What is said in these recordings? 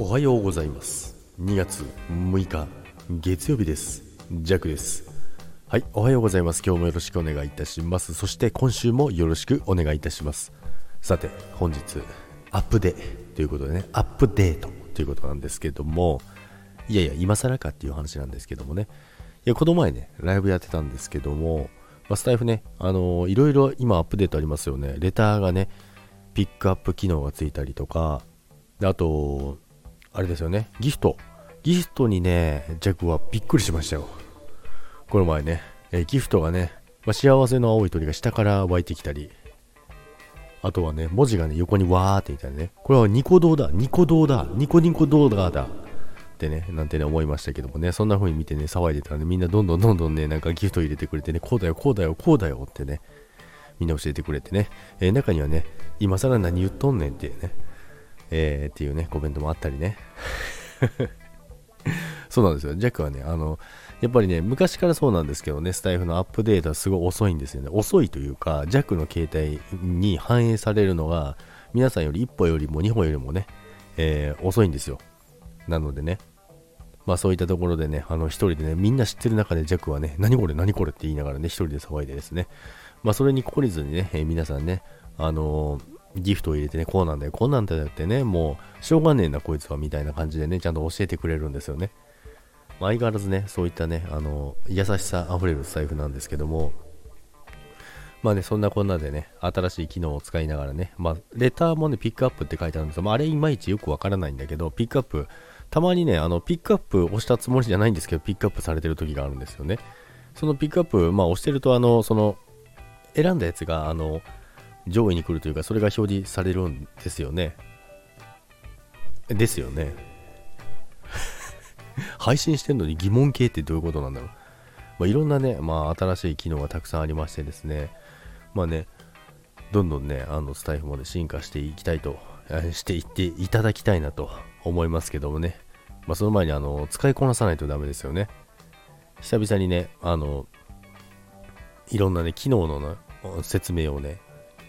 おはようございます。2月6日月曜日です。ジャックです。はいおはようございます。今日もよろしくお願いいたします。そして今週もよろしくお願いいたします。さて本日アップデーということでねアップデートということなんですけどもいやいや今更かっていう話なんですけどもね。いやこの前ねライブやってたんですけども、ま、スタイフねあのー、いろいろ今アップデートありますよね。レターがねピックアップ機能がついたりとかであとあれですよね、ギフト。ギフトにね、ジャックはびっくりしましたよ。この前ね、えギフトがね、まあ、幸せの青い鳥が下から湧いてきたり、あとはね、文字がね、横にわーっていたりね、これはニコ動だ、ニコ動だ、ニコニコ動画だ、ってね、なんてね、思いましたけどもね、そんな風に見てね、騒いでたらね、みんなどんどんどんどんね、なんかギフト入れてくれてね、こうだよ、こうだよ、こうだよってね、みんな教えてくれてね、えー、中にはね、今更何言っとんねんってね、えー、っていうね、コメントもあったりね。そうなんですよ。ジャックはね、あの、やっぱりね、昔からそうなんですけどね、スタイフのアップデートはすごい遅いんですよね。遅いというか、ジャックの携帯に反映されるのが、皆さんより1歩よりも2歩よりもね、えー、遅いんですよ。なのでね、まあそういったところでね、あの一人でね、みんな知ってる中でジャックはね、何これ何これって言いながらね、一人で騒いでですね、まあそれに懲りずにね、えー、皆さんね、あのーギフトを入れてね、こうなんだよ、こうなんだよってね、もう、しょうがねえな、こいつは、みたいな感じでね、ちゃんと教えてくれるんですよね。まあ、相変わらずね、そういったね、あの、優しさあふれる財布なんですけども、まあね、そんなこんなでね、新しい機能を使いながらね、まあ、レターもね、ピックアップって書いてあるんですよ。まあ、あれいまいちよくわからないんだけど、ピックアップ、たまにね、あの、ピックアップ押したつもりじゃないんですけど、ピックアップされてる時があるんですよね。そのピックアップ、まあ、押してると、あの、その、選んだやつが、あの、上位に来るというか、それが表示されるんですよね。ですよね。配信してんのに疑問形ってどういうことなんだろう。まあ、いろんなね、まあ、新しい機能がたくさんありましてですね、まあね、どんどんね、あのスタイフまで進化していきたいと、していっていただきたいなと思いますけどもね、まあ、その前にあの使いこなさないとダメですよね。久々にね、あの、いろんなね、機能の、説明をね、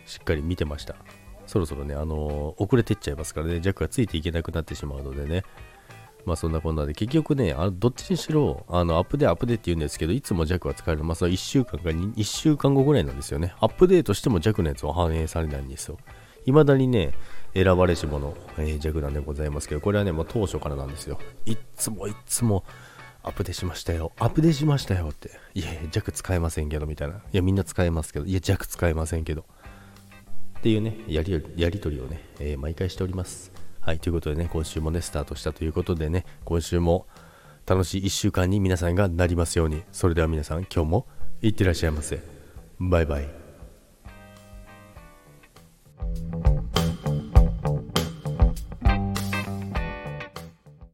しっかり見てました。そろそろね、あのー、遅れてっちゃいますからね、ジャックがついていけなくなってしまうのでね、まあそんなこんなで、結局ね、あのどっちにしろ、あのアップデアップデって言うんですけど、いつもジャックが使えるまあその1週間か1週間後ぐらいなんですよね。アップデートしてもジャックのやつは反映されないんですよ。未だにね、選ばれし者、えー、ジャックなんでございますけど、これはね、もう当初からなんですよ。いっつもいっつも、アップデしましたよ。アップデしましたよって。いやいや、ジャック使えませんけど、みたいな。いや、みんな使えますけど、いや、ジャック使えませんけど。っていうね、やりやり取りをね、えー、毎回しております。はい、ということでね、今週もね、スタートしたということでね、今週も楽しい1週間に皆さんがなりますように。それでは皆さん、今日もいってらっしゃいませ。バイバイ。